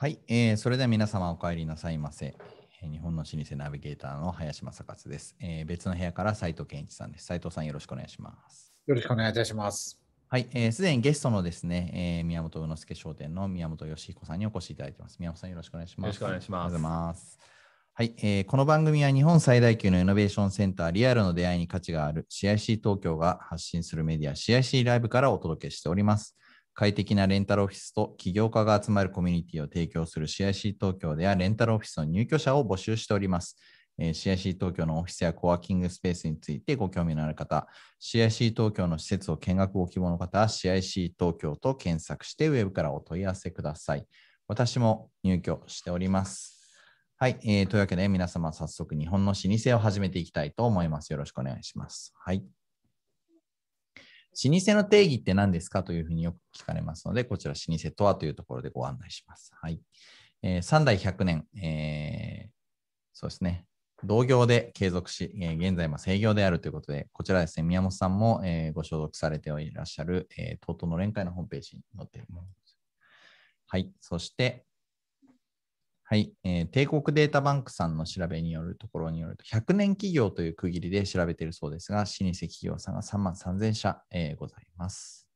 はい、えーそれでは皆様お帰りなさいませ。えー日本の老舗ナビゲーターの林正勝です、えー別の部屋から斉藤健一さんです。斉藤さんよろしくお願いします。よろしくお願いいたします。はい、す、えー、で、にゲストのですね、えー宮本宇之助商店の宮本義彦さんにお越しいただいています。宮本さんよろしくお願いします。よろしくお願いしますありがとうございます。はい、えーこの番組は日本最大級のイノベーションセンターリアルの出会いに価値がある CIC 東京が発信するメディア CIC ライブからお届けしております。快適なレンタルオフィスと起業家が集まるコミュニティを提供する CIC 東京ではレンタルオフィスの入居者を募集しております。えー CIC 東京のオフィスやコワーキングスペースについてご興味のある方、CIC 東京の施設を見学ご希望の方は CIC 東京と検索してウェブからお問い合わせください。私も入居しております。はい、えーというわけで皆様早速日本の老舗を始めていきたいと思います。よろしくお願いします。はい。老舗の定義って何ですかというふうによく聞かれますので、こちら老舗とはというところでご案内します。はい。えー3代100年、えーそうですね。同業で継続し、えー現在も制業であるということで、こちらですね、宮本さんも、えーご所属されていらっしゃる、えー、TOTO の連会のホームページに載っているものです。はい。そして、はい、えー帝国データバンクさんの調べによるところによると、100年企業という区切りで調べているそうですが、老舗企業さんが3万3000社、えーございます。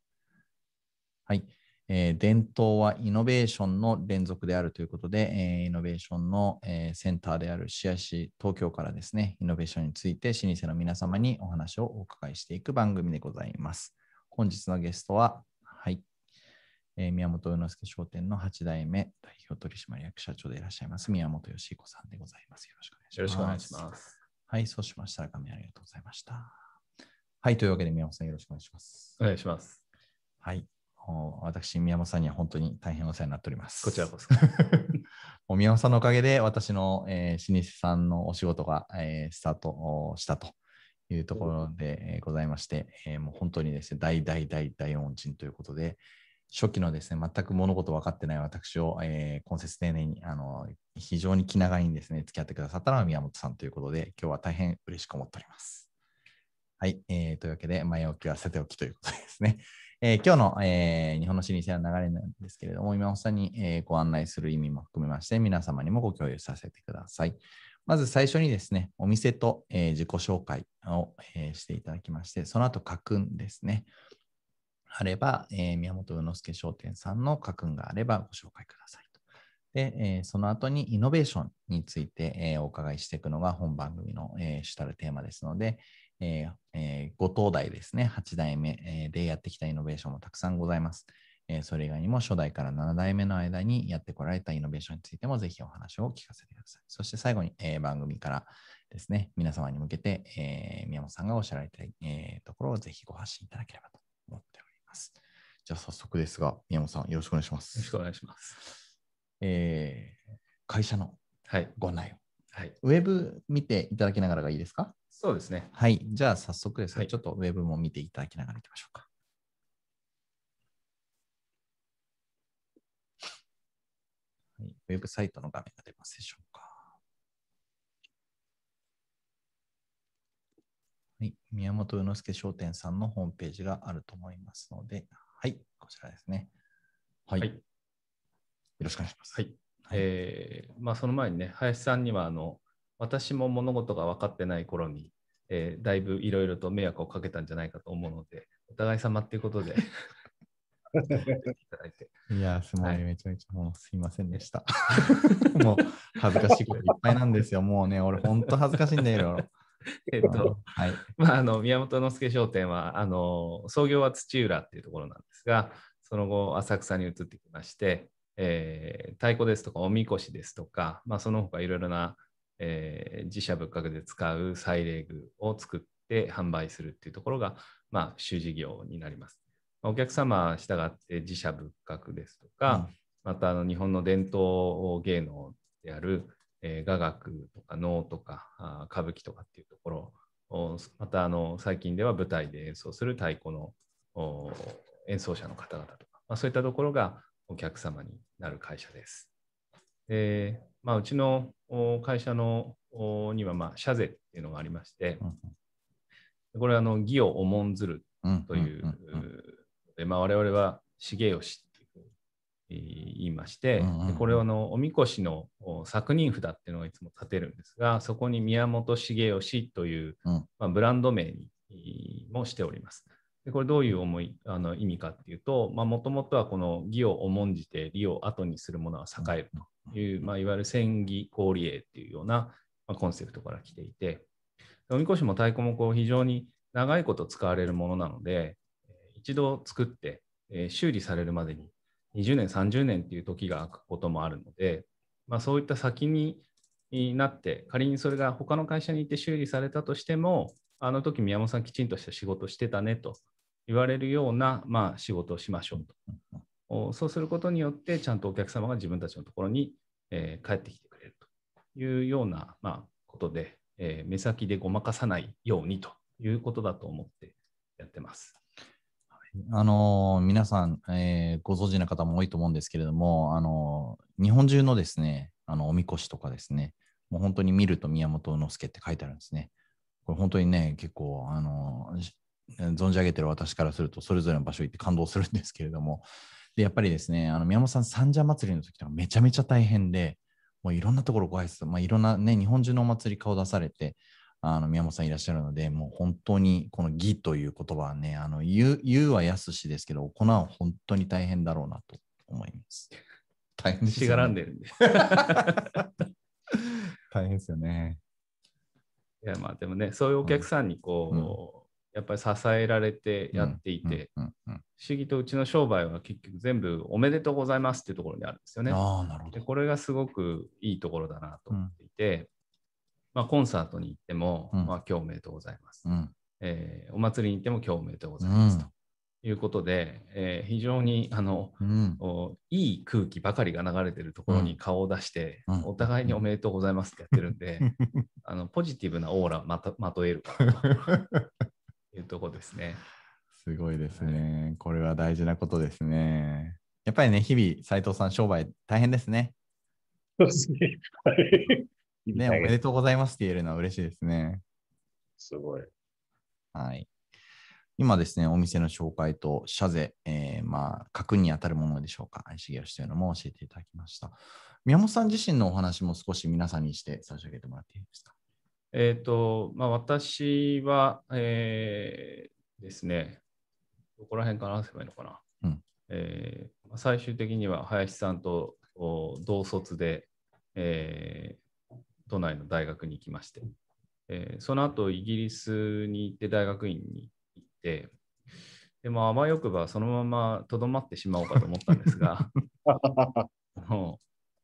はい、えー伝統はイノベーションの連続であるということで、えーイノベーションの、えーセンターである CIC 東京からですね、イノベーションについて老舗の皆様にお話をお伺いしていく番組でございます。本日のゲストは、はい、えー宮本宇之助商店の8代目代表取締役社長でいらっしゃいます宮本義彦さんでございます。よろしくお願いします。よろしくお願いします。はい、そうしましたら、画面ありがとうございました。はい、というわけで宮本さんよろしくお願いします。お願いします。はい、お私、宮本さんには本当に大変お世話になっております。こちらこそ。もう宮本さんのおかげで私の、えー老舗さんのお仕事が、えースタートおしたというところで、えーございまして、えーもう本当にですね、大大大大恩人ということで、初期のですね、全く物事分かってない私を、えー、今節丁寧に、あの、非常に気長にですね、付き合ってくださったのは宮本さんということで、今日は大変嬉しく思っております。はい、えーというわけで、前置きはさておきということでですね、えー今日の、えー日本の老舗の流れなんですけれども、今本さんに、えーご案内する意味も含めまして、皆様にもご共有させてください。まず最初にですね、お店と、えー自己紹介を、えーしていただきまして、その後、家訓ですね。あれば、えー宮本宇之助商店さんの家訓があればご紹介くださいと。で、えーその後にイノベーションについて、えーお伺いしていくのが本番組の、え主たるテーマですので、ええーご当代ですね、8代目えでやってきたイノベーションもたくさんございます。えそれ以外にも初代から7代目の間にやってこられたイノベーションについてもぜひお話を聞かせてください。そして最後に、え番組からですね、皆様に向けて、え宮本さんがおっしゃられたい、えところをぜひご発信いただければと思っております。じゃあ早速ですが、宮本さんよろしくお願いします。よろしくお願いします。えー会社のはい。ご案内を。はい。ウェブ見ていただきながらがいいですか？そうですね。はい。じゃあ早速ですが、はいちょっとウェブも見ていただきながらいきましょうか。はい、ウェブサイトの画面が出ますでしょうか。はい、宮本宇之助商店さんのホームページがあると思いますので、はい、こちらですね。はい。はいよろしくお願いします。はい。はいえーまあ、その前にね、林さんには、あの、私も物事が分かってない頃に、えーだいぶいろいろと迷惑をかけたんじゃないかと思うので、お互い様っていうことで、いただいて。いや、すごいめちゃめちゃもうすいませんでした。もう恥ずかしいこといっぱいなんですよ。もうね、俺ほんと恥ずかしいんだよ。えっと、はい。まあ、あの宮本之助商店はあの創業は土浦っていうところなんですがその後浅草に移ってきまして、えー太鼓ですとかおみこしですとか、まあ、その他いろいろな、えー自社仏閣で使う祭礼具を作って販売するっていうところが、まあ、主事業になります。お客様従って自社仏閣ですとか、またあの日本の伝統芸能である、えー雅楽とか能とかあー歌舞伎とかっていうところをまたあの最近では舞台で演奏する太鼓のお演奏者の方々とか、まあ、そういったところがお客様になる会社です。でまあ、うちのお会社のおには、まあ、社税っていうのがありまして、うんこれはあの義を重んずるうんという、でまあ、我々は重吉言いまして、うんうんこれをあのおみこしのお作人札っていうのをいつも立てるんですが、そこに宮本茂義という、うん。まあ、ブランド名にえーもしております。でこれどういう思いあの意味かっていうと、もともとはこの義を重んじて利を後にするものは栄えるという、まあ、いわゆる戦義公理栄っていうような、まあ、コンセプトから来ていて、おみこしも太鼓もこう非常に長いこと使われるものなので、えー一度作って、えー修理されるまでに20年、30年っていう時が空くこともあるので、まあ、そういった先になって、仮にそれが他の会社に行って修理されたとしても、あの時宮本さんきちんとした仕事してたねと言われるような、まあ、仕事をしましょうと。そうすることによって、ちゃんとお客様が自分たちのところに、えー帰ってきてくれるというような、まあ、ことで、えー目先でごまかさないようにということだと思ってやってます。あの皆さん、えーご存知の方も多いと思うんですけれども、あの日本中のですね、あのおみこしとかですね、もう本当に見ると宮本之助って書いてあるんですね。これ本当にね、結構、あの存じ上げてる私からすると、それぞれの場所行って感動するんですけれども、でやっぱりですね、あの宮本さん、三社祭りの時とかめちゃめちゃ大変で、もういろんなところご挨拶、まあ、いろんなね、日本中のお祭り顔出されて、あの宮本さんいらっしゃるので、もう本当にこの義という言葉はね、あの言う言うはやすしですけど、行うは本当に大変だろうなと思います。大変ですね。がらんでるんで。大変ですよね。いやまあでもね、そういうお客さんにこう、やっぱり支えられてやっていて、うんうんうん不思議とうちの商売は結局全部おめでとうございますっていうところにあるんですよね。ああ、なるほど。でこれがすごくいいところだなと思っていて、まあ、コンサートに行っても、うん。まあ、今日おめでとうございます、うん。えーお祭りに行っても今日おめでとうございます、うん。ということで、えー非常にあのうん。おいい空気ばかりが流れてるところに顔を出して、うん。お互いにおめでとうございますってやってるんで、あのポジティブなオーラをまとまとえるかなと いうところですね。すごいですね。これは大事なことですね。やっぱりね、日々、斉藤さん、商売大変ですね。そうですね。はいね、おめでとうございますって言えるのは嬉しいですね。すごい。はい。今ですね、お店の紹介と社税、えーまあ、格に当たるものでしょうか、重吉というのも教えていただきました。宮本さん自身のお話も少し皆さんにして差し上げてもらっていいですか？えっ、と、まあ、私は、えーですね、どこら辺から話せばいいのかな。うんえーまあ最終的には林さんとお同卒で、えー都内の大学に行きまして、えーその後イギリスに行って大学院に行って、でもあわよくばそのままとどまってしまおうかと思ったんですが、も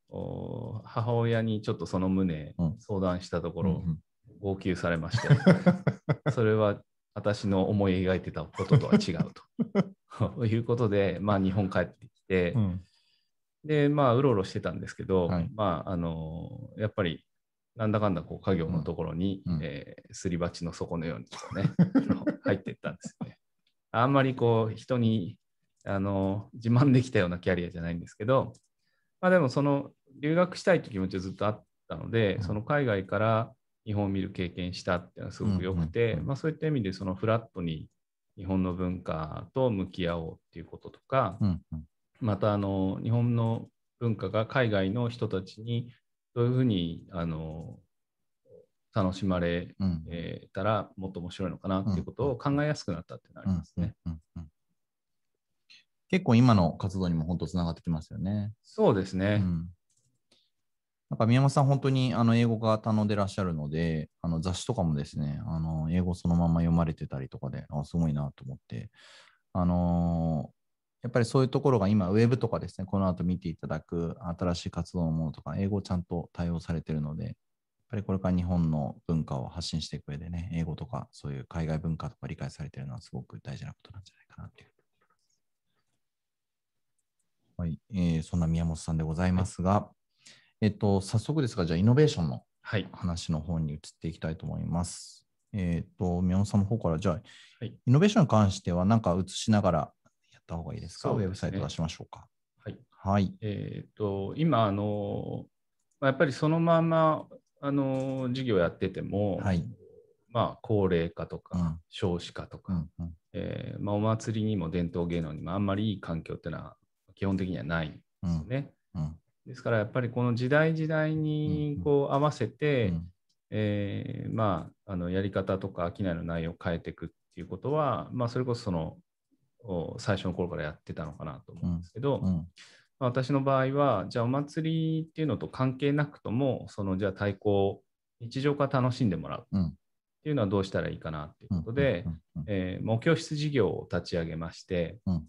うお母親にちょっとその旨うん。相談したところ、うん号泣されまして、それは私の思い描いてたこととは違うと。と。いうことで、まあ、日本帰ってきて、うん。で、まあ、うろうろしてたんですけど、はい。まあ、あのやっぱり、なんだかんだこう家業のところに、うん。うん。えーすり鉢の底のようにこう、ね、入っていったんですよね。あんまりこう人にあの自慢できたようなキャリアじゃないんですけど、まあ、でもその留学したいという気持ちはずっとあったので、うん。その海外から日本を見る経験したっていうのはすごく良くて、まあ、そういった意味でそのフラットに日本の文化と向き合おうっていうこととか、うん。うん。またあの日本の文化が海外の人たちにどういうふうにあの楽しまれたらもっと面白いのかなっていうことを考えやすくなったっていうのがありますね。結構今の活動にも本当つながってきますよね。そうですね。うん。なんか宮本さん、本当にあの英語が頼んでらっしゃるので、あの雑誌とかもですね、あの英語そのまま読まれてたりとかで、あすごいなと思って、あのーやっぱりそういうところが今、ウェブとかですね、この後見ていただく新しい活動のものとか、英語をちゃんと対応されているので、やっぱりこれから日本の文化を発信していく上でね、英語とかそういう海外文化とか理解されているのはすごく大事なことなんじゃないかなという。はい、えーそんな宮本さんでございますが、えっと、早速ですが、じゃあ、イノベーションのはい。話の方に移っていきたいと思います。えっと、宮本さんの方から、じゃあ、はいイノベーションに関しては、なんか映しながらやった方がいいですか？すね。ウェブサイト出しましょうか。はい。はい。えっ、と、今、あの、まあやっぱりそのまま、あの、事業やってても、はい。まあ、高齢化とか、うん。少子化とか、うんうん。えーまあ、お祭りにも伝統芸能にもあんまりいい環境っていうのは基本的にはないですよね。うん。ですからやっぱりこの時代時代にうん。こう合わせて、うん。えーまあ、あのやり方とか商いの内容を変えていくっていうことは、まあ、それこそそのお最初の頃からやってたのかなと思うんですけど、うん。まあ私の場合はじゃあお祭りっていうのと関係なくともそのじゃあ太鼓を日常から楽しんでもらう。うん。っていうのはどうしたらいいかなっていうことで、うん。うん。えー、もう教室事業を立ち上げまして、うん。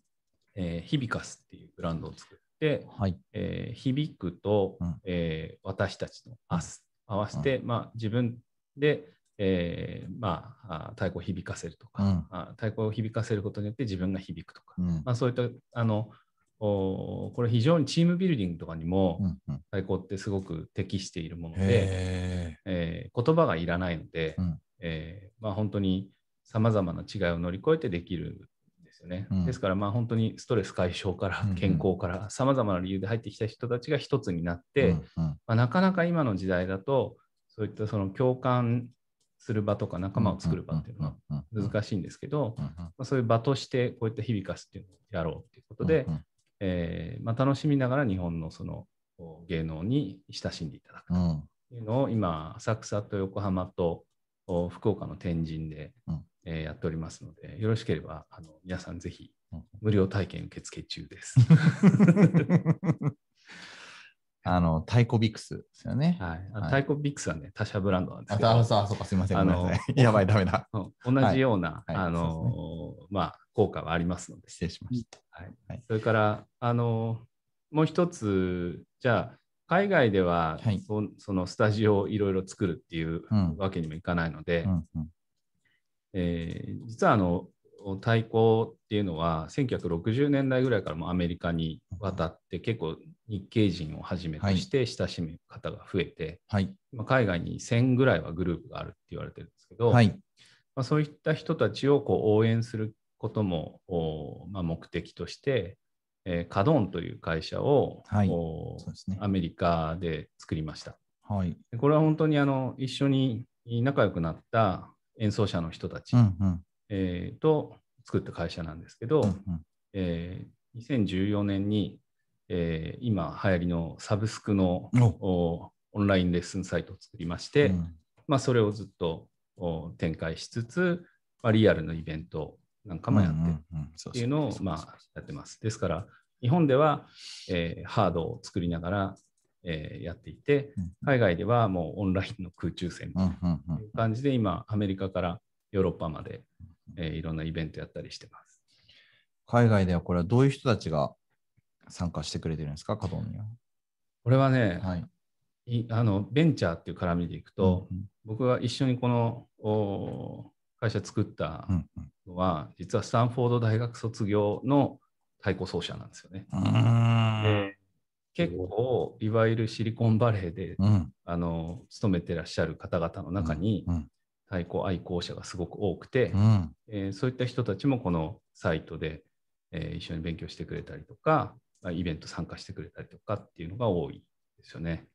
えー響かすっていうブランドを作って、はい。えー響くと、うん。えー私たちの明日合わせて、まあ、自分で、えーまあ、あ太鼓を響かせるとか、うん。あ太鼓を響かせることによって自分が響くとか、うん。まあ、そういったあのおこれ非常にチームビルディングとかにも太鼓ってすごく適しているもので、へえー言葉がいらないので、うん。えーまあ、本当にさまざまな違いを乗り越えてできるんですよね。うん。ですからまあ本当にストレス解消から健康からさまざまな理由で入ってきた人たちが一つになっえ。て、うんうん。まあ、なかなか今の時代だとそういったその共感する場とか仲間を作る場っていうのは難しいんですけど、まあ、そういう場としてこういった響かすっていうのをやろうということで、うんえーまあ、楽しみながら日本のそのお芸能に親しんでいただくというのを今、浅草と横浜とお福岡の天神で、うん。えーやっておりますので、よろしければあの皆さんぜひうん。無料体験受付中です。あの、太鼓ビクスですよね。はい、あはい。太鼓ビックスはね、他社ブランドなんですあ、けど、あそう、あそうか、すみません。あの。やばい、ダメだ。うん同じような、はい。あのまあ、効果はありますので、失礼しました。はい。はい。それから、あのもう一つ、じゃあ、海外でははい。そそのスタジオをいろいろ作るっていううん。わけにもいかないので、えー実はあの太鼓っていうのは1960年代ぐらいからもアメリカに渡って結構日系人をはじめとして親しむ方が増えて、はい。まあ海外に1000ぐらいはグループがあるって言われてるんですけど、はい。まあ、そういった人たちをこう応援することも、おまあ、目的として、えーカドーンという会社を、はいね。アメリカで作りました。はい。でこれは本当にあの一緒に仲良くなった演奏者の人たち、うんうんえーと作った会社なんですけど、うんうんえー2014年に、えー今流行りのサブスクのオンラインレッスンサイトを作りまして、うん。まあ、それをずっとお展開しつつ、まあ、リアルのイベントなんかもやってっていうのを、まあ、やってます。ですから、日本では、えーハードを作りながら、えーやっていて、うん。海外ではもうオンラインの空中戦という感じで、今、アメリカからヨーロッパまで、えーいろんなイベントやったりしてます。海外ではこれはどういう人たちが参加してくれてるんですか、カドンには。これはね、はい。いあのベンチャーっていう絡みでいくと、うん僕が一緒にこのお会社作ったうんうん。のは、実はスタンフォード大学卒業の太鼓奏者なんですよね。で結構、いわゆるシリコンバレーで、うん。あの勤めてらっしゃる方々の中にうん太鼓愛好者がすごく多くて、うん。えーそういった人たちもこのサイトで、えー一緒に勉強してくれたりとか、まあイベント参加してくれたりとかっていうのが多いですよね。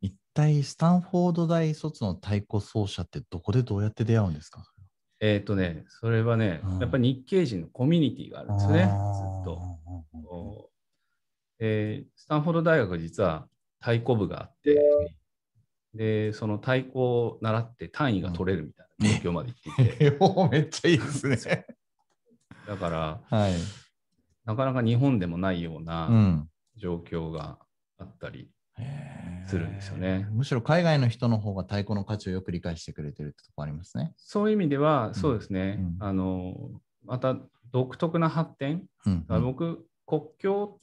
一体スタンフォード大卒の太鼓奏者ってどこでどうやって出会うんですか？えっ、とね、それはね、うんやっぱり日系人のコミュニティがあるんですよね、ずっと。えースタンフォード大学は実は太鼓部があって、で、その太鼓を習って単位が取れるみたいな状況まで行っていて、え おめっちゃいいですね。だから、はい。なかなか日本でもないようう。なん。状況があったり、するんですよね。むしろ海外の人の方が太鼓の価値をよく理解してくれてるってとこありますね。そういう意味では、ん。そうですね、うん。あの、また独特な発展、うんあ僕、国境っ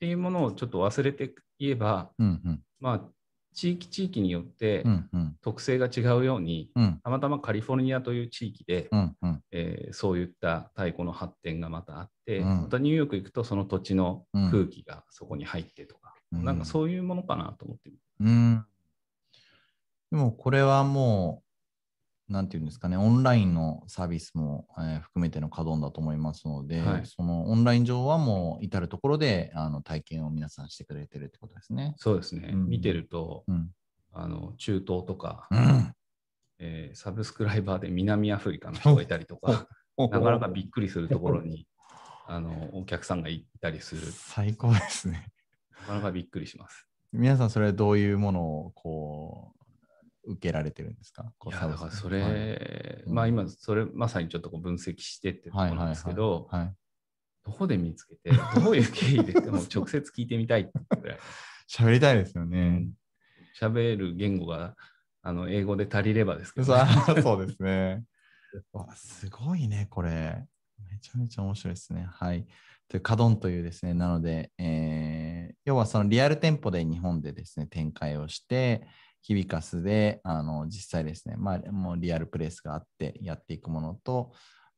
ていうものをちょっと忘れて言えば、うんうん。まあ、地域地域によってうんうん。特性が違うように、うん。たまたまカリフォルニアという地域で、うんうん。えーそういった太鼓の発展がまたあって、うん。またニューヨーク行くとその土地のうん。空気がそこに入ってとか、うん。なんかそういうものかなと思って。る。うん。でもこれはもう、なんていうんですかね、オンラインのサービスも、えー含めての稼働だと思いますので、はいそのオンライン上はもう至るところであの体験を皆さんしてくれてるってことですね。そうですね、うん見てるとうん。あの中東とか、うん。えーサブスクライバーで南アフリカの人がいたりとか、なかなかびっくりするところにあのお客さんがいたりする。最高ですね。なかなかびっくりします。皆さん、それはどういうものをこう受けられてるんですか？こいうやだからそはいれ、うんまあ今、それまさにちょっとこう分析してってところなんですけど、はいはいはいどこで見つけて、どういう経緯で、もう直接聞いてみたいってぐらい。喋りたいですよね。喋る言語があの英語で足りればですけど、そうね、そうですね。わすごいね、これ。めちゃめちゃ面白いですね。はい。というカドンというですね、なので、えー要はそのリアル店舗で日本でですね、展開をして、ヒビカスであの実際ですね、まあ、もうリアルプレイスがあってやっていくものと、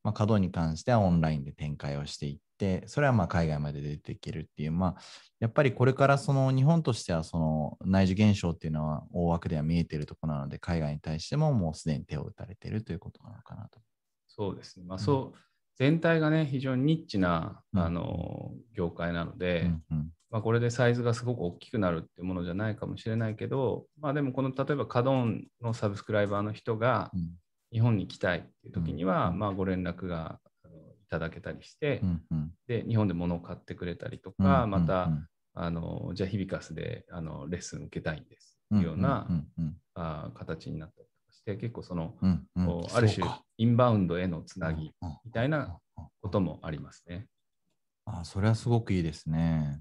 まあ、稼働に関してはオンラインで展開をしていって、それはまあ海外まで出ていけるっていう、まあ、やっぱりこれからその日本としてはその内需現象っていうのは大枠では見えているところなので、海外に対してももうすでに手を打たれているということなのかなと。そうですね。まあ、うんそう、全体がね、非常にニッチな、うんあの業界なので、うんうんまあ、これでサイズがすごく大きくなるっていうものじゃないかもしれないけど、まあ、でもこの例えばカドンのサブスクライバーの人がうん。日本に来たいっていう時には、うんまあ、ご連絡がいただけたりして、で日本で物を買ってくれたりとうんか、また、うん。あのじゃあヒビカスであのレッスン受けたいんですうんいうような、あ形になったりとかして結構その、ある種インバウンドへのつなぎみたいなこともありますね。あそれはすごくいいですね。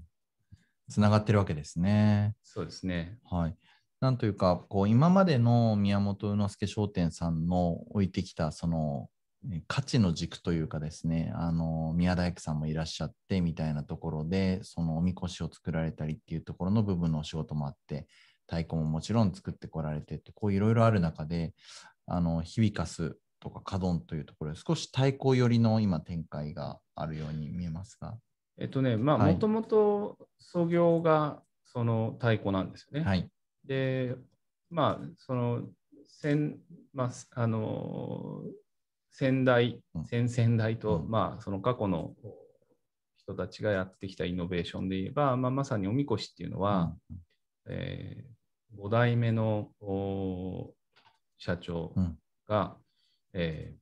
つながってるわけですね。そうですね。はい。なんというか、こう今までの宮本宇之助商店さんの置いてきたそのえ価値の軸というかですね、あの宮大工さんもいらっしゃってみたいなところで、そのおみこしを作られたりっていうところの部分のお仕事もあって、太鼓ももちろん作ってこられてって、こういろいろある中で、あの響かすとかカドンというところで少し太鼓寄りの今展開があるように見えますが、えっとね、まあ、はい。もともと創業がその太鼓なんですよね。はい。で、まあ、その、先、まあ、あの、先代うん、先々代と、うん。まあ、その過去の人たちがやってきたイノベーションで言えば、まあ、まさにおみこしっていうのは、え5代目のお社長うん。が、え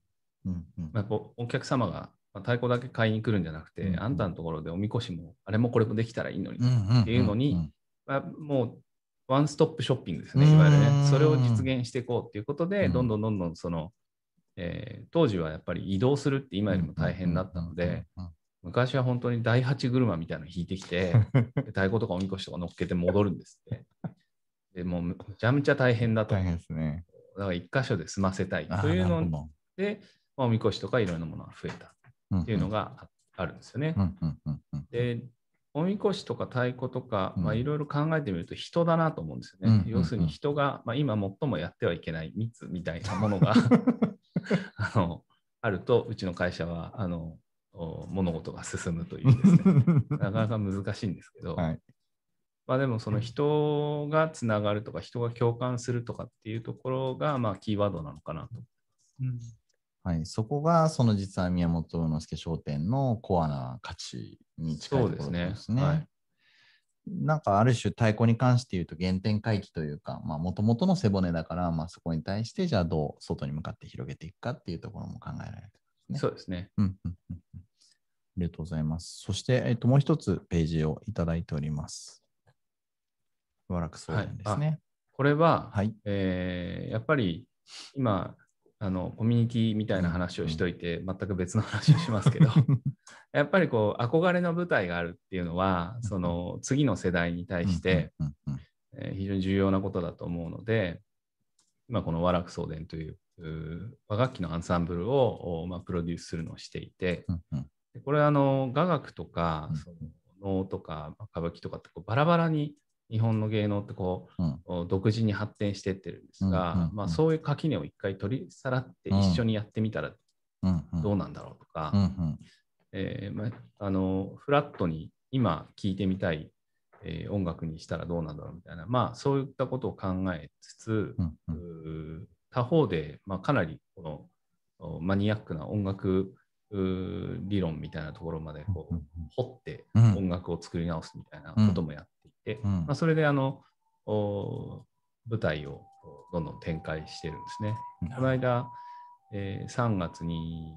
ーうん。うん。まあ、こうお客様がまあ太鼓だけ買いに来るんじゃなくて、うんうんあんたのところでおみこしもあれもこれもできたらいいのに、うんっていうのにんまあ、もうワンストップショッピングですね、うんいわゆるね。それを実現していこうっていうことで、うんどんどんどんどんその、えー当時はやっぱり移動するって今よりも大変だったので、昔は本当に第八車みたいなの引いてきて、で太鼓とかおみこしとか乗っけて戻るんですって。でもうむちゃむちゃ大変だと。大変ですね。だから一箇所で済ませたいというので、まあ、おみこしとかいろんなものが増えたどっていうのがああるんですよね。うんうんうんうんで、おみこしとか太鼓とか、いろいろ考えてみると人だなと思うんですよね。うんうんうん。要するに人が、まあ、今最もやってはいけない密みたいなものが あのあると、うちの会社はあのお物事が進むというですね、なかなか難しいんですけど、はい。まあ、でもその人がつながるとか、人が共感するとかっていうところが、まあ、キーワードなのかなと。はい、そこがその実は宮本宇之助商店のコアな価値に近いところですねですね。はいなんかある種太鼓に関して言うと原点回帰というか、もともとの背骨だから、まあ、そこに対してじゃあどう外に向かって広げていくかっていうところも考えられるんですね。そうですね。うんうんうんうんありがとうございます。そして、えっと、もう一つページをいただいております。しばらくそうなんですね。これは、はい。えーやっぱり今あのコミュニティみたいな話をしといて、全く別の話をしますけど やっぱりこう憧れの舞台があるっていうのはその次の世代に対して、えー非常に重要なことだと思うので今この和楽送電という和楽器のアンサンブルを、おまあ、プロデュースするのをしていてでこれはあの雅楽とかうん。その能とかまあ歌舞伎とかってこうバラバラに日本の芸能ってこううん。お独自に発展してってるんですが、うんうんうんまあ、そういう垣根を一回取り去らって一緒にやってみたらどうなんだろうとか、うんうん。えーまあ、あのフラットに今聴いてみたい、えー音楽にしたらどうなんだろうみたいな、まあ、そういったことを考えつつ、うんううんー他方で、まあ、かなりこのおマニアックな音楽理論みたいなところまでこう、うん掘ってうん。音楽を作り直すみたいなこともやってうんまあ、それであのお舞台をどんどん展開してるんですね。この間、えー3月に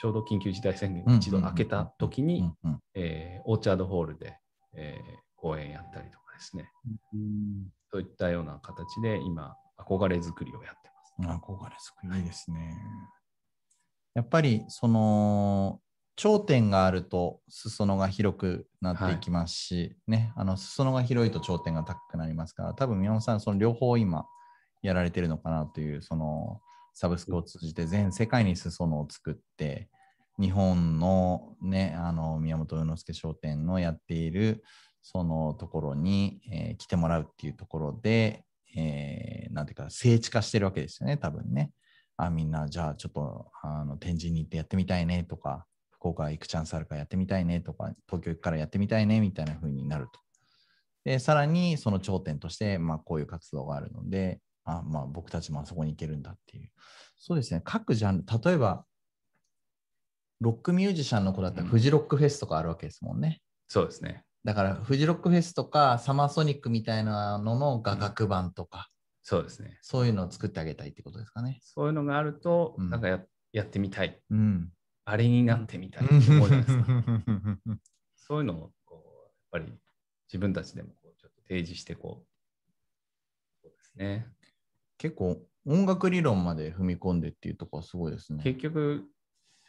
ちょうど緊急事態宣言が一度明けた時に、えーオーチャードホールで、えー公演やったりとですね。うんそういったような形で今、憧れ作りをやってます。憧れ作りですね。やっぱりその頂点があると裾野が広くなっていきますし、ね、あの裾野が広いと頂点が高くなりますから、多分宮本さん、その両方今やられてるのかなという、そのサブスクを通じて全世界に裾野を作って、日本のね、あの宮本宇之助商店のやっているそのところに、えー来てもらうっていうところで、えーなんていうか、聖地化してるわけですよね、多分ね。あ、みんな、じゃあちょっとあの天神に行ってやってみたいねとか、福岡行くチャンスあるからやってみたいねとか、東京行くからやってみたいねみたいな風になると。で、さらにその頂点として、まあ、こういう活動があるので、あまあ、僕たちもあそこに行けるんだっていう。そうですね、各ジャンル、例えば、ロックミュージシャンの子だったら、うんフジロックフェスとかあるわけですもんね。そうですね。だから、フジロックフェスとか、サマーソニックみたいなのの画角版とか、そうですね。そういうのを作ってあげたいってことですかね。そういうのがあると、うんなんかややってみたい。うん。あれになってみたいって思うじゃないですか。そういうのをこうやっぱり自分たちでもこうちょっと提示してこう。そうですね。結構、音楽理論まで踏み込んでっていうところはすごいですね。結局、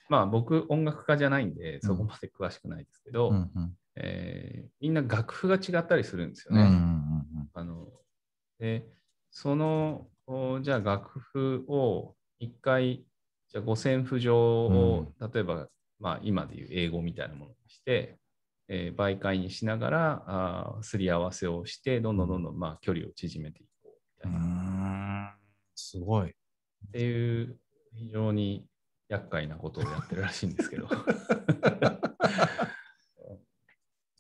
まあ僕音楽家じゃないんでそこまで詳しくないですけど、うんうんえーみんな楽譜が違ったりするんですよね。うんうんうんあのでそのおじゃあ楽譜を一回じゃあ五線譜上を、例えば、まあ、今でいう英語みたいなものにして、えー媒介にしながらあーすり合わせをしてどんどんどんどん、まあ、距離を縮めていこうみたいな、すごい。ていう非常に厄介なことをやってるらしいんですけど。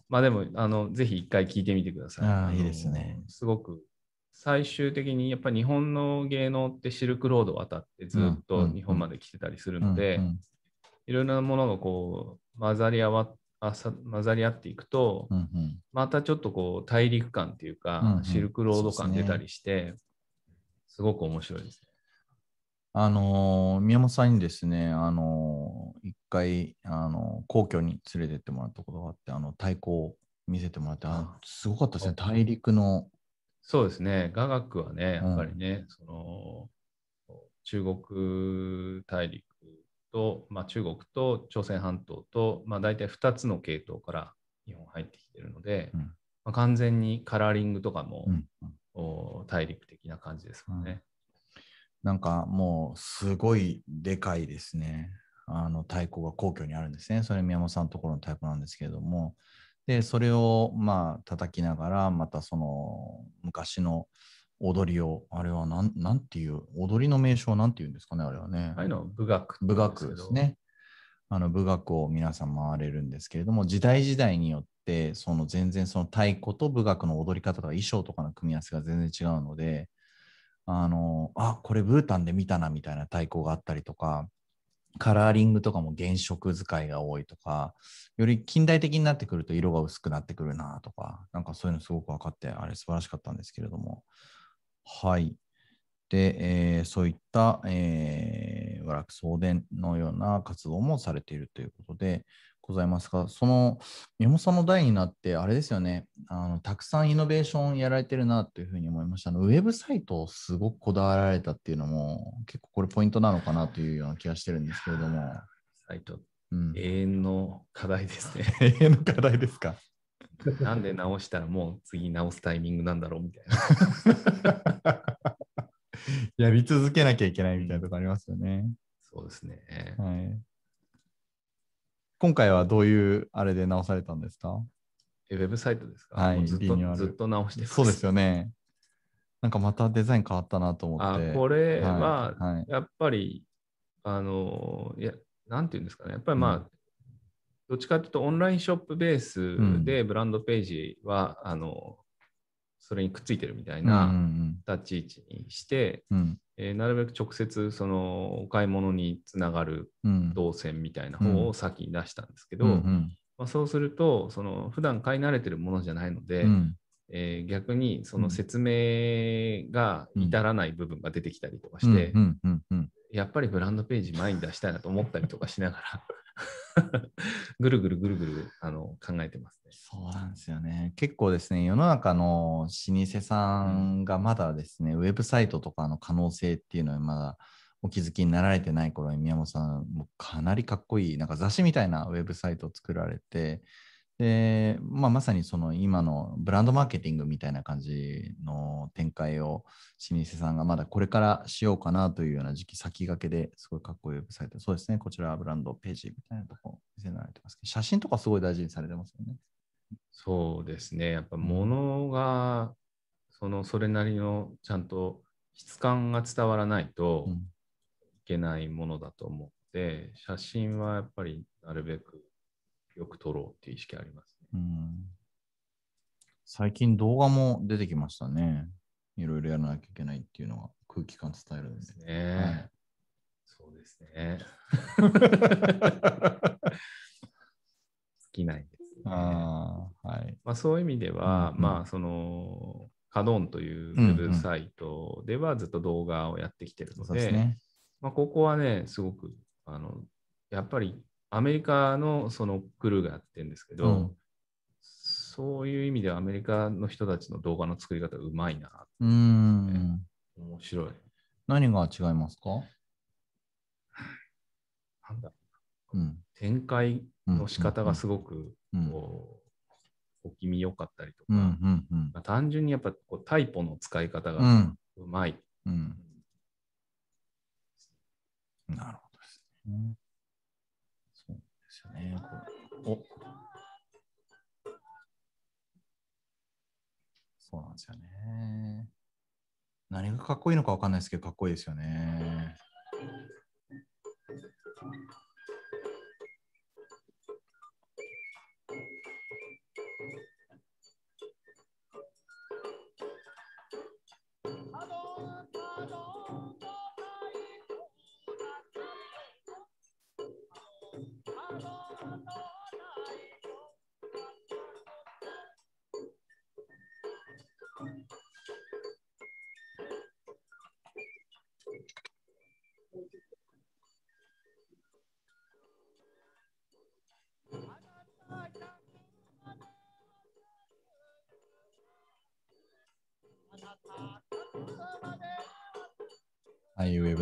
まあでもあのぜひ一回聞いてみてください。のあーいいですね。すごく最終的にやっぱり日本の芸能ってシルクロードを渡ってずっと日本まで来てたりするので、いろいろなものがこう混ざり合わあさ混ざり合っていくと、うんうん。またちょっとこう大陸感っていうか、うんうん。シルクロード感出たりして、すごく面白いです。ね。あのー宮本さんにですね、あのー一回、あのー皇居に連れてってもらったことがあって、あの太鼓を見せてもらって、ああ。すごかったですね、大陸の。そうですね、雅楽はね、やっぱりね、その中国大陸と、まあ、中国と朝鮮半島と、まあ、大体2つの系統から日本入ってきてるので、うんまあ、完全にカラーリングとかも、うんお大陸的な感じですもんね。なんかもうすごいでかいですね。あの太鼓が皇居にあるんですね。それ宮本さんのところの太鼓なんですけれども。で、それをまあ叩きながら、またその昔の踊りを、あれはなんなんていう、踊りの名称はなんていうんですかね、あれはね。ああいうのを武学って武言うん学けどですね。あの武学を皆さん回れるんですけれども、時代時代によって、その全然その太鼓と武学の踊り方とか衣装とかの組み合わせが全然違うので、あの、あ、これブータンで見たなみたいな太鼓があったりとか、カラーリングとかも原色使いが多いとか、より近代的になってくると色が薄くなってくるなとか、なんかそういうのすごく分かって、あれ素晴らしかったんですけれども。はい。で、えーそういった、えー、和楽送電のような活動もされているということでございますが、その宮本さんの代になって、あれですよねあの、たくさんイノベーションやられてるなというふうに思いました。あのウェブサイトをすごくこだわられたっていうのも、結構これポイントなのかなというような気がしてるんですけれども。サイト、うん、永遠の課題ですね。永遠の課題ですか？なんで直したらもう次直すタイミングなんだろうみたいな。やり続けなきゃいけないみたいなとこありますよね。そうですね。はい、今回はどういうあれで直されたんですか？えウェブサイトですか、はいずっとずっと直してます。そうですよね。なんかまたデザイン変わったなと思って。あこれは、はいはい。やっぱり、あの、いや、なんていうんですかね、やっぱりまあ、うん。どっちかというとオンラインショップベースでブランドページは、あの、それにくっついてるみたいなん立ち位置にして、うん。うんえーなるべく直接そのお買い物につながるうん。動線みたいな方を先に出したんですけど、うんうん。まあ、そうすると、その普段買い慣れてるものじゃないので、うん。えー逆にそうのん説明が至らない部分が出てきたりとかして、やっぱりブランドページ前に出したいなと思ったりとかしなが ぐるぐるぐるぐるあの考えてますね。そうなんですよね。結構ですね、世の中の老舗さんがまだですね、ウェブサイトとかの可能性っていうのはまだお気づきになられてない頃に宮本さん、もかなりかっこいい、なんか雑誌みたいなウェブサイトを作られて、で、まあ、まさにその今のブランドマーケティングみたいな感じの展開を老舗さんがまだこれからしようかなというような時期先駆けですごいかっこいいウェブサイト。そうですね、こちらはブランドページみたいなとこ見せられてますけど、写真とかすごい大事にされてますよね。そうですね。やっぱ物が、そのそれなりのちゃんと質感が伝わらないとうんいけないものだと思うので、写真はやっぱりなるべくよく撮ろうっていう意識ありますね。うん最近動画も出てきましたね。いろいろやらなきゃいけないっていうのが空気感伝えるんで。ですね。はいそうですね。尽きないですね。ああ、はい。まあ、そういう意味では、うんうんまあ、その、カドンというウェブサイトではずっと動画をやってきてるので、そうですね。まあ、ここはね、すごく、あの、やっぱりアメリカのそのクルーがやってるんですけど、うんそういう意味ではアメリカの人たちの動画の作り方うまいな。うーん。面白い。何が違いますか？なんだ、うん。展開の仕方がすごごく、うんこう、小気味良かったりとか、うんうんうんまあ、単純にやっぱこうタイポの使い方がうんうまい。うん。なるほどですね。そうなんですよね。何がかっこいいのかわかんないですけど、かっこいいですよね。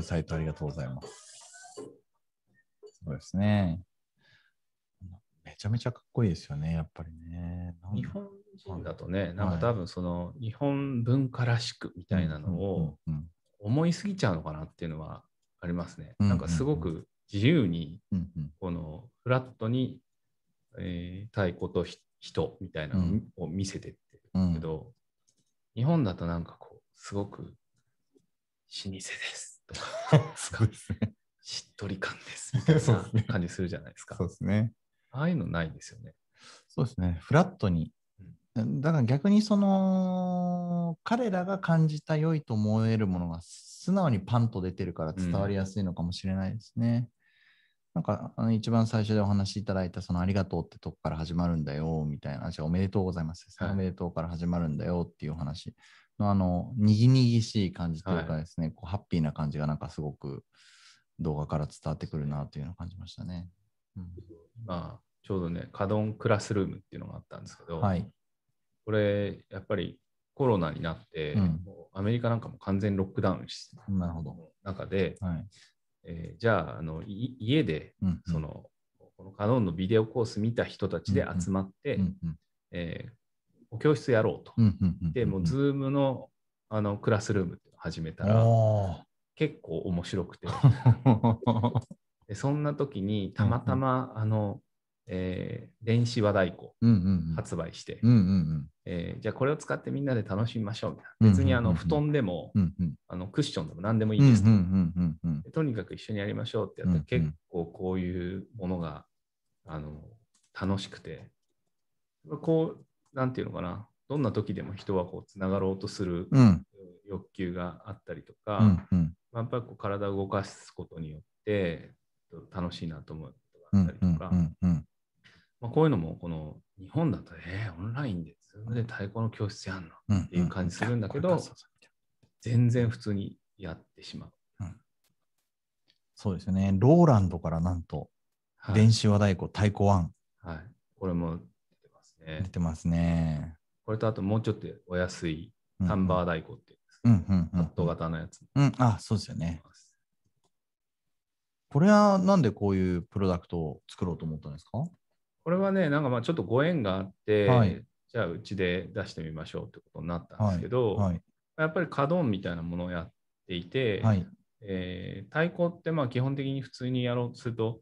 サイトありがとうございます。そうですね。めちゃめちゃかっこいいですよね、やっぱりね。日本人だとね、なんか多分その日本文化らしくみたいなのを思いすぎちゃうのかなっていうのはありますね。うんなんかすごく自由にこのフラットに、えー太鼓とひ人みたいなのを見せてってけど、日本だとなんかこうすごく老舗ですそうですね。しっとり感ですみたいな感じするじゃないですか。そうですね。ああいうのないですよね。そうですね。フラットに。だから逆にその彼らが感じた良いと思えるものが素直にパンと出てるから伝わりやすいのかもしれないですね。なんかあの一番最初でお話しいただいたそのありがとうってとこから始まるんだよみたいな、じゃおめでとうございますはいおめでとうから始まるんだよっていうお話のあのにぎにぎしい感じというかですね、こうハッピーな感じがなんかすごく動画から伝わってくるなというのを感じましたね。うんまあ、ちょうどね、カドンクラスルームっていうのがあったんですけど、はい。これ、やっぱりコロナになって、うんアメリカなんかも完全ロックダウンしなるほど。中で、はい。えーじゃああのい家でうんうんその、このカノンのビデオコース見た人たちで集まって、うんうんえーお教室やろうと。で、もう、ズームのあのクラスルーム始めたら、結構面白くて、でそんな時にたまたま、あの、えー電子和太鼓発売して、えーじゃあこれを使ってみんなで楽しみましょうみたいな。ん別にあの布団でも、あのクッションでも何でもいいですと、とにかく一緒にやりましょうってやったら、結構こういうものがあの楽しくて。こうなんていうのかなどんな時でも人はこうつながろうとするうん欲求があったりとか、うんうんまあ、やっぱりこう体を動かすことによって楽しいなと思うことうんがあったりとか、まあ、こういうのもこの日本だとえーオンラインでズームで太鼓の教室やんのうんっていう感じするんだけどうそう全然普通にやってしまう。そうですよね。ローランドからなんとはい電子和太鼓、太鼓ワン。はい。これもね。出。てますね。これとあともうちょっとお安いタンバー太鼓っていうんうんうんうん。カット型のやつ。もうん、あ、そうですよね。これはなんでこういうプロダクトを作ろうと思ったんですか？これはね、なんかまあちょっとご縁があって、はい。じゃあうちで出してみましょうってことになったんですけど、はい。やっぱりカドンみたいなものをやっていて、はい。えー太鼓ってまあ基本的に普通にやろうとすると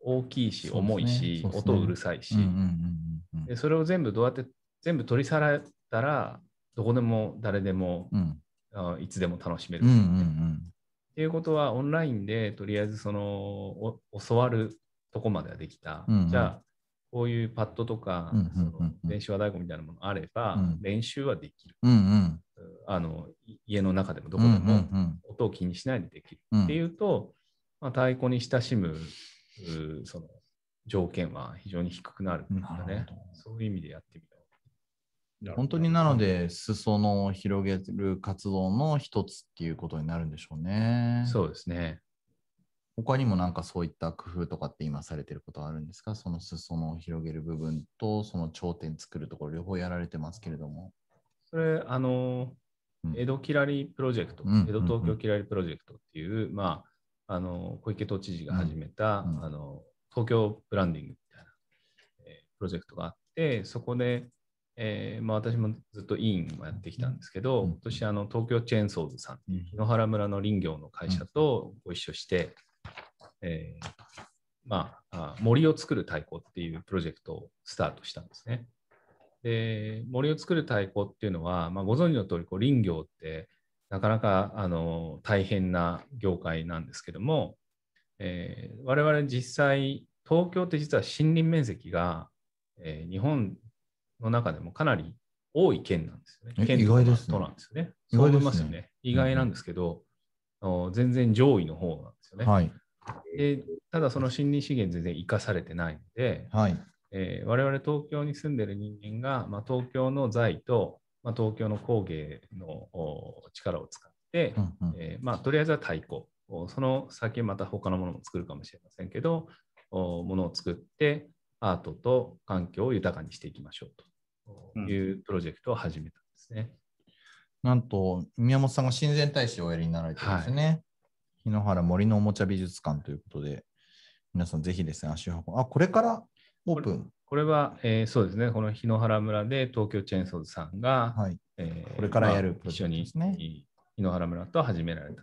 大きいし、重いし、そうですね。音うるさいし、うんうんうんでそれを全部どうやって全部取り去られたらどこでも誰でも、うん。あいつでも楽しめる、うんうんうっんていうことはオンラインでとりあえずそのお教わるとこまではできた、うんうん。じゃあこういうパッドとか、うんうんうんうん。その電子和太鼓みたいなものあれば、うん。練習はできる。うんうん。あのい家の中でもどうんこでも、うんうん音を気にしないでできる。うん。っていうと、まあ、太鼓に親しむうその条件は非常に低くなるんですかね。そういう意味でやってみよ本当になので、裾野を広げる活動の一つっていうことになるんでしょうねう。。そうですね。他にもなんかそういった工夫とかって今されてることはあるんですか？その裾野を広げる部分と、その頂点作るところ、両方やられてますけれども。それ、あの、うん江戸キラリプロジェクト、うん江戸東京キラリプロジェクトっていう、まあ、あの小池都知事が始めた、うんうんあの東京ブランディングみたいな、えープロジェクトがあって、そこで、えーまあ、私もずっと委員をやってきたんですけど、うん今年あの東京チェーンソーズさん、うん檜原村の林業の会社とご一緒して、えーまあ、あ森を作る太鼓っていうプロジェクトをスタートしたんですね。で森を作る太鼓っていうのは、まあ、ご存知の通りこり林業ってなかなかあの大変な業界なんですけども、えー我々実際東京って実は森林面積が、えー日本の中でもかなり多い県なんですよね。え県意外ですねとなんですよね。意外ですよね。意外なんですけど、あの全然上位の方なんですよね。はい。でただその森林資源全然生かされてないので、はい。えー我々東京に住んでる人間が、まあ、東京の財と、まあ、東京の工芸のお力を使って、うんうんえーまあ、とりあえずは太鼓おその先また他のものも作るかもしれませんけどおものを作ってアートと環境を豊かにしていきましょうというプロジェクトを始めたんですね。なんと、宮本さんが親善大使をおやりになられてるんですよね。日野原森のおもちゃ美術館ということで、皆さんぜひですね、足を運ぶ。あ、これからオープン？これは、えーそうですね、この日野原村で東京チェーンソーズさんが、はい。えーこれからやるまあプロジェクト一緒にですね日野原村と始められた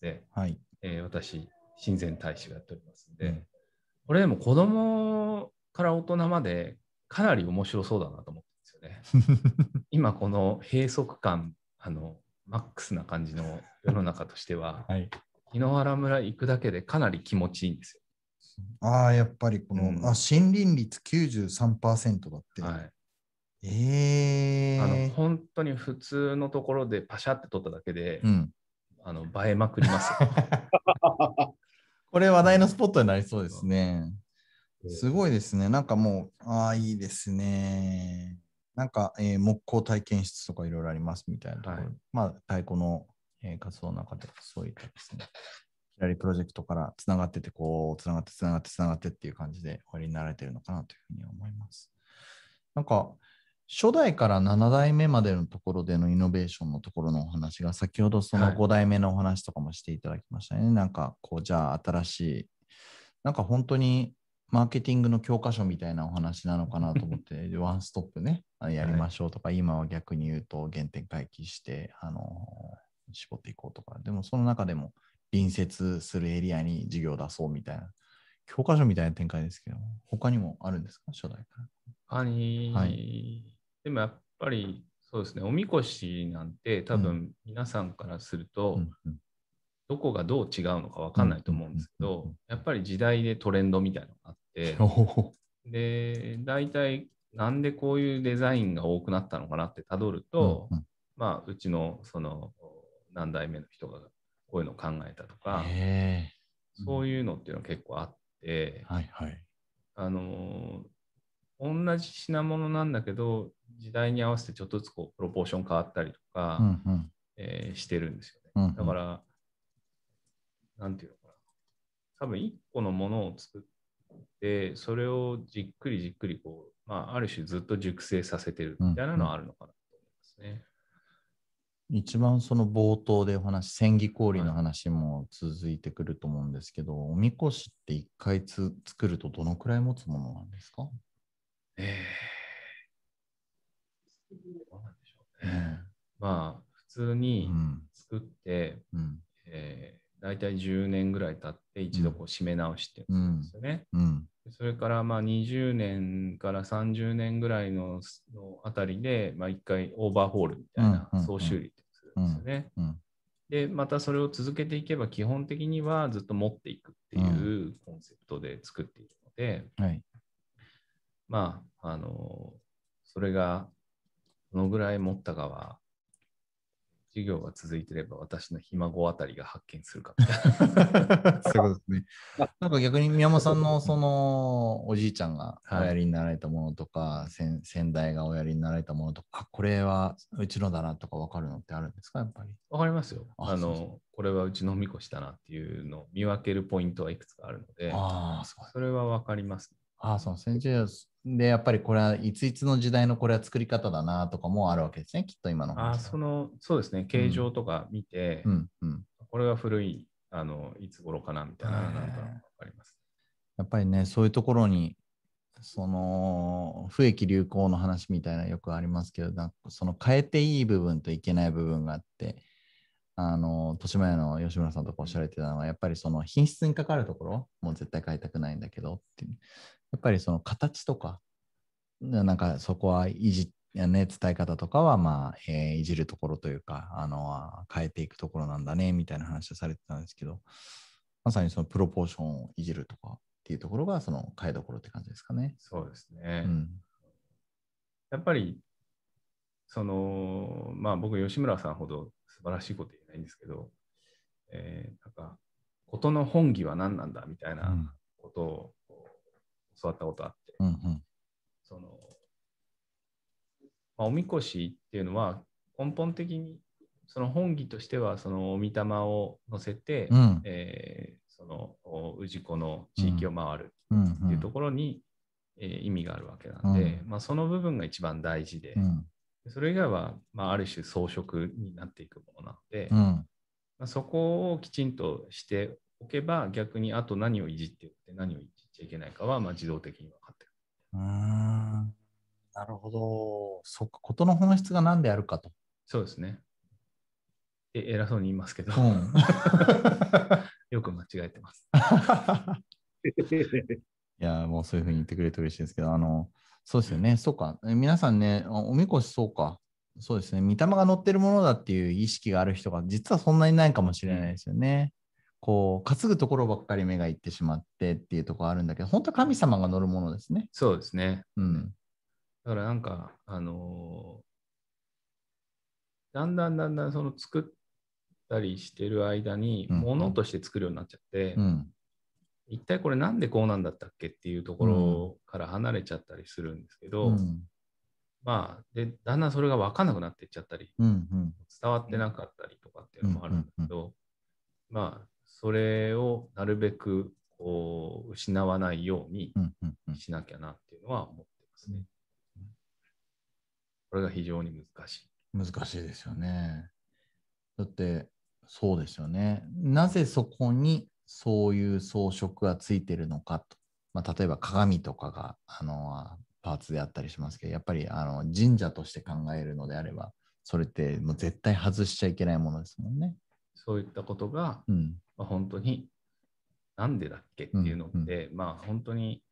で、はい。えー私、親善大使をやっておりますので、うんこれでも子供から大人までかなり面白そうだなと思ってるんですよね。今この閉塞感、あの、マックスな感じの世の中としては、はい。日野原村行くだけでかなり気持ちいいんですああ、やっぱりこの、うんあ森林率93%だって。よ。はい。えあのえ本当に普通のところでパシャって撮っただけで、うん。あの映えまくりますよ。これ話題のスポットになりそうですね。うんすごいですね。なんかもう、ああ、いいですね。なんか、えー木工体験室とかいろいろありますみたいなところ。はいまあ、太鼓の、えー活動の中で、そういったですね、キラリプロジェクトからつながってて、こう、つながって、つながって、つながってっていう感じで終わりになられてるのかなというふうに思います。なんか、初代から7代目までのところでのイノベーションのところのお話が、先ほどそのはい。5代目のお話とかもしていただきましたね。なんか、こう、じゃあ新しい、なんか本当にマーケティングの教科書みたいなお話なのかなと思って、ワンストップね、あやりましょうとか、今は逆に言うと原点回帰して、あの、絞っていこうとか、でもその中でも隣接するエリアに授業を出そうみたいな、教科書みたいな展開ですけど、他にもあるんですか、初代から。他に、はでもやっぱりそうですね、おみこしなんて多う分皆さんからすると、どこがどう違うのか分かんないと思うんですけどやっぱり時代でトレンドみたいなのがあって、で、大体なんでこういうデザインが多くなったのかなってたどると、うんうん。まあ、うちのその何代目の人がこういうのを考えたとか、へそういうのっていうのは結構あってえ、はいはい。あのー同じ品物なんだけど、時代に合わせてちょっとずつこうプロポーション変わったりとか、うんうんえーしてるんですよね。うんうんだから、なんていうのかな。多分一個のものを作っで、それをじっくりじっくりこう、まあ、ある種ずっと熟成させてるみたいなのはあるのかなと思いますね。一番その冒頭でお話、千切氷の話も続いてくると思うんですけど、おみこしって一回つ作るとどのくらい持つものなんですか、えーどうなんでしょうね。まあ、普通うにん作って、うん。えー大体10年ぐらい経って一度こう締め直してるんですよね。うん。それからまあ20年から30年ぐらいののあたりで、まあ、1回オーバーホールみたいな総修理ってするんですよね。うん。で、またそれを続けていけば基本的にはずっと持っていくっていうコンセプトで作っているので、はいまあ、あの、それがどのぐらい持ったかは、授業が続いてれば私のひ孫あたりが発見するかみたいな。そういうことですね。なんか逆に宮本さんのそのおじいちゃんがおやりになられたものとか、先先代がおやりになられたものとか、あこれはうちのだなとか分かるのってあるんですか、やっぱり？わかりますよ。ああそうその、これはうちのみこしだなっていうのを見分けるポイントはいくつかあるので、ああ、すごい。それはわかります。ああ、その先生で、やっぱりこれはいついつの時代のこれは作り方だなとかもあるわけですね、きっと今のあその、そうですね、形状とか見て、うんうん。これは古い、あの、いつ頃かなみたいなのなんかります。やっぱりね、そういうところに、その不益流行の話みたいなのよくありますけど、なんかその変えていい部分といけない部分があって、あの、豊島屋の吉村さんとかおっしゃられてたのは、やっぱりその品質にかかるところ、もう絶対変えたくないんだけどっていう、やっぱりその形とか、ななんかそこはいじやね、伝え方とかは、まあ、えーいじるところというか、あの、あ変えていくところなんだね、みたいな話をされてたんですけど、まさにそのプロポーションをいじるとかっていうところが、その変えどころって感じですかね。そうですね。うん。やっぱり、その、まあ僕、吉村さんほど素晴らしいこと言えないんですけど、えーなんか、事の本義は何なんだみたいなうんことを教わったことあって、うんうん。その、まあ、おみこしっていうのは根本的にその本義としてはそのお御霊を乗せて、うん。えーそのお氏子の地域を回るうんっていうところに、えー意味があるわけなんで、うまあ、その部分が一番大事で、うん。それ以外は、まあ、ある種装飾になっていくものなので、うん。まあ、そこをきちんとしておけば逆にあと何をいじっていって何をいじっちゃいけないかは、まあ、自動的に分かってくる。うーんなるほど。そっか、ことの本質が何であるかと。そうですね。え偉そうに言いますけど、うん よく間違えてます。いや、もうそういうふうに言ってくれて嬉しいですけど、あの、そうですよね、そうか。え皆さんね、あおみこしそうか。そうですね、御霊が乗ってるものだっていう意識がある人が実はそんなにないかもしれないですよね。こう、担ぐところばっかり目がいってしまってっていうところあるんだけど、本当は神様が乗るものですね。そうですね。うん。だからなんか、あのーだんだんだんだんその作ったりしてる間に、うんものとして作るようになっちゃって、うん。一体これなんでこうなんだったっけっていうところから離れちゃったりするんですけど、うん。まあ、で、だんだんそれが分かんなくなっていっちゃったり、うん。うん。伝わってなかったりとかっていうのもあるんだけど、まあ、それをなるべくこう失わないように。しなきゃなっていうのは思ってますね。これが非常に難しい。難しいですよね。だって、そうですよね。なぜそこにそういう装飾がついてるのかと。まあ、例えば鏡とかがあのパーツであったりしますけど、やっぱりあの神社として考えるのであれば、それってもう絶対外しちゃいけないものですもんね。そういったことが、うん。まあ、本当になんでだっけっていうのって、まあ本当に、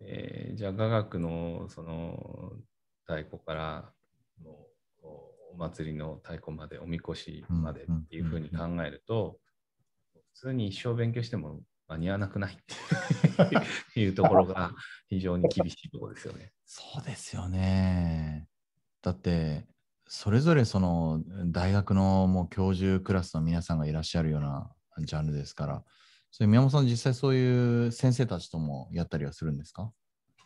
えーじゃあ雅楽のその太鼓からのお祭りの太鼓までおみこしまでっていうふうに考えると、普通に一生勉強しても間に合わなくないっていうところが 非常に厳しいところですよね。そうですよね。だって、それぞれその大学のもう教授クラスの皆さんがいらっしゃるようなジャンルですから、それ宮本さん、実際そういう先生たちともやったりはするんですか？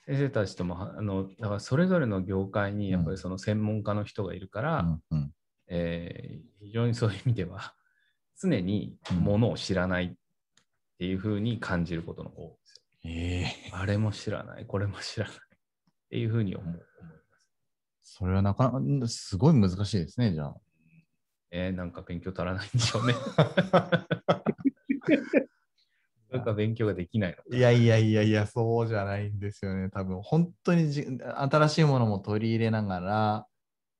先生たちともはあのだからそれぞれの業界にやっぱりその専門家の人がいるから、うんうんえー非常にそういう意味では常にものを知らないっていうふうに感じることの多いですよ。ええあれも知らない、これも知らない。っていうふうに思う。それはなかなか、すごい難しいですね、じゃあ。えー、なんか勉強足らないんでしょうね。なんか勉強ができないのかいやいやいやいや、そうじゃないんですよね。多分本当にじ新しいものも取り入れながら、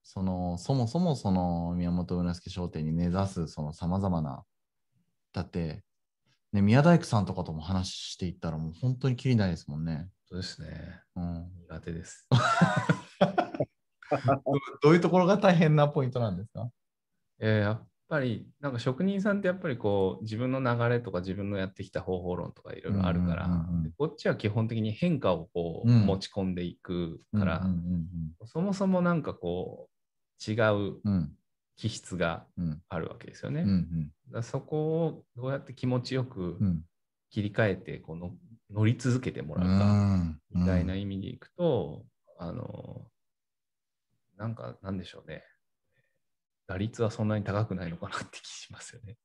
そのそもそもその宮本宇之助商店に根ざすそのさまざまな、だって、ね、宮大工さんとかとも話していったらもう本当にきりないですもんね。そうですね。うん、苦手です。ど どういうところが大変なポイントなんですか？えーやっぱり、なんか職人さんってやっぱりこう、自分の流れとか自分のやってきた方法論とかいろいろあるから、こっちは基本的に変化をこう、うん。持ち込んでいくから、そもそもなんかこう、違う気質がうん。あるわけですよね。そこをどうやって気持ちよくうん。切り替えてこの乗り続けてもらううかん。みたいな意味でいくと、あのなんかなんでしょうね打率はそんなに高くないのかなって気しますよね。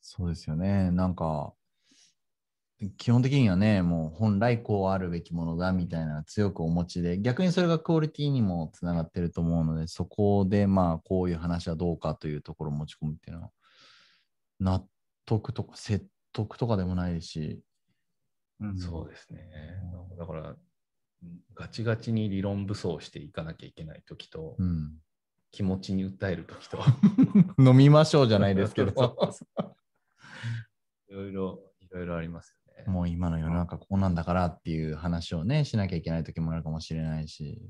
そうですよね。なんか、基本的にはね、もう本来こうあるべきものだみたいな強くお持ちで、逆にそれがクオリティにもつながってると思うので、そこでまあこういう話はどうかというところを持ち込むっていうのは、納得とか説得とかでもないし、そうですね。だからガチガチに理論武装していかなきゃいけない時と、うん。気持ちに訴える時と 飲みましょうじゃないですけど、いろいろいろいろありますよね。もう今の世の中こうなんだからっていう話をね、しなきゃいけない時もあるかもしれないし、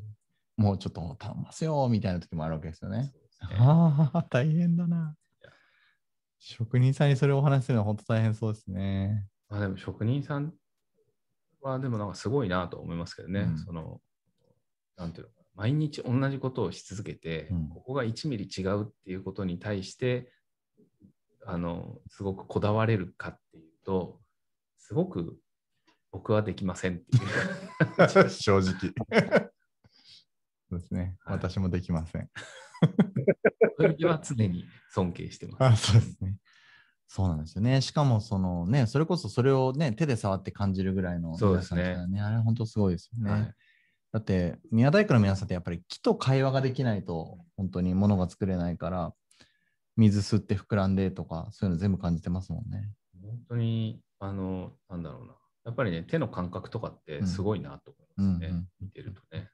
もうちょっと頼みますよみたいな時もあるわけですよね。ねああ、大変だな。職人さんにそれをお話しするのは本当大変そうですね。まあでも職人さんはでもなんかすごいなと思いますけどね、うんその、なんていうのかな、毎日同じことをし続けて、うんここが1ミリ違うっていうことに対して、あの、すごくこだわれるかっていうと、すごく僕はできませんっていう。正直。そうですね。はい私もできません。そういう意味では常に尊敬してます。あそうですね。そうなんですよね。しかも、そのね、それこそそれをね、手で触って感じるぐらいのそうですね。あれ本当すごいですよね。はいだって、宮大工の皆さんってやっぱり木と会話ができないと、本当に物が作れないから、水吸って膨らんでとか、そういうの全部感じてますもんね。本当に、あの、なんだろうな。やっぱりね、手の感覚とかってすごいなと思いますね。うんうん見てるとね。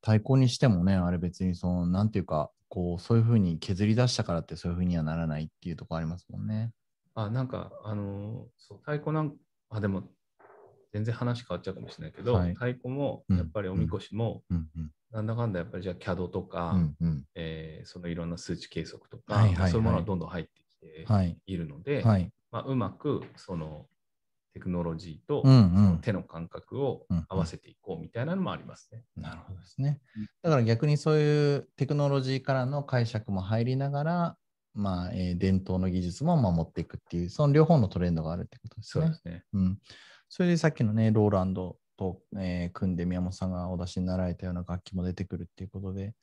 太鼓にしてもね、あれ別にその、なんていうか、こう、そういうふうに削り出したからってそういうふうにはならないっていうところありますもんね。あ、なんか、あのーそう、太鼓なんあ、でも、全然話変わっちゃうかもしれないけど、はい太鼓も、うんやっぱりおみこしも、うんうん。なんだかんだやっぱりじゃあ CAD とか、うんうん。えーそのいろんな数値計測とか、はいはいはいそういうものがどんどん入ってきてはい。いるので、はい。まあ、うまくそのテクノロジーと。手の感覚を合わせていこうみたいなのもありますね。なるほどですねうん。だから逆にそういうテクノロジーからの解釈も入りながら、まあ、えー伝統の技術も守っていくっていう、その両方のトレンドがあるってことですね。そうですね。うん。それでさっきのね、ローランドと、えー組んで宮本さんがお出しになられたような楽器も出てくるっていうことで、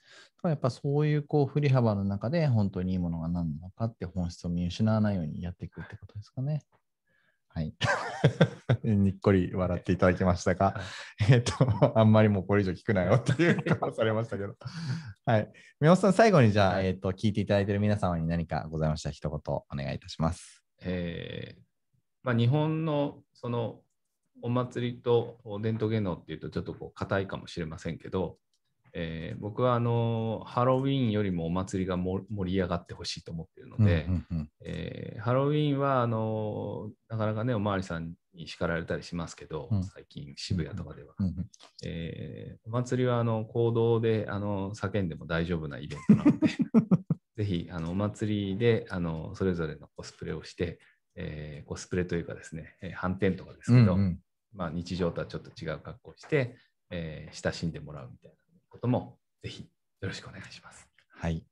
やっぱそういうこう振り幅の中で本当にいいものが何なのかって本質を見失わないようにやっていくってことですかね。はい。にっこり笑っていただきましたが、えっと、あんまりもうこれ以上聞くなよっていう顔されましたけど。はい。宮本さん、最後にじゃあ、はいえっと、聞いていただいている皆様に何かございましたら一言お願いいたします。えーまあ、日本のそのお祭りと伝統芸能っていうとちょっとこう硬いかもしれませんけど、えー僕はあのハロウィーンよりもお祭りがも盛り上がってほしいと思っているので、うんうんうん。えーハロウィーンはあのなかなかねおまわりさんに叱られたりしますけど、うん。最近渋谷とかでは、うんうんえーお祭りはあの行動であの叫んでも大丈夫なイベントなので ぜひあのお祭りであのそれぞれのコスプレをして、えーコスプレというかですね、えー反転とかですけど、うんうん。まあ、日常とはちょっと違う格好をして、えー親しんでもらうみたいなこともぜひよろしくお願いします。はい。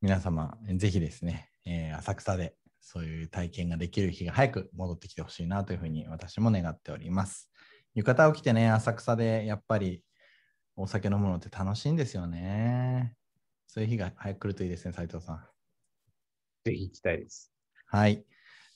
皆様、ぜひですね、えー浅草でそういう体験ができる日が早く戻ってきてほしいなというふうに私も願っております。浴衣を着てね、浅草でやっぱりお酒飲むのって楽しいんですよね。そういう日が早く来るといいですね、斉藤さん。ぜひ行きたいです。はい。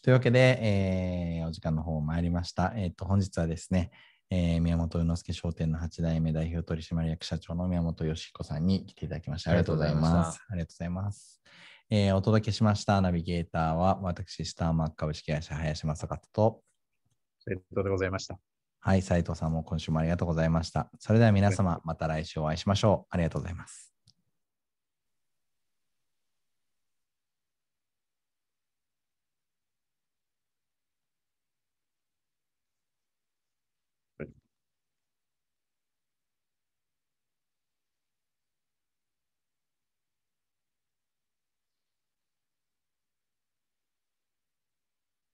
というわけで、えーお時間の方参りました。えっ、と、本日はですね、えー宮本宇之助商店の8代目代表取締役社長の宮本義彦さんに来ていただきました。ありがとうございます。ありがとうございます。えーお届けしましたナビゲーターは、私、スターマーク株式会社林正勝と、斉藤でございました。はい、斉藤さんも今週もありがとうございました。それでは皆様、また来週お会いしましょう。ありがとうございます。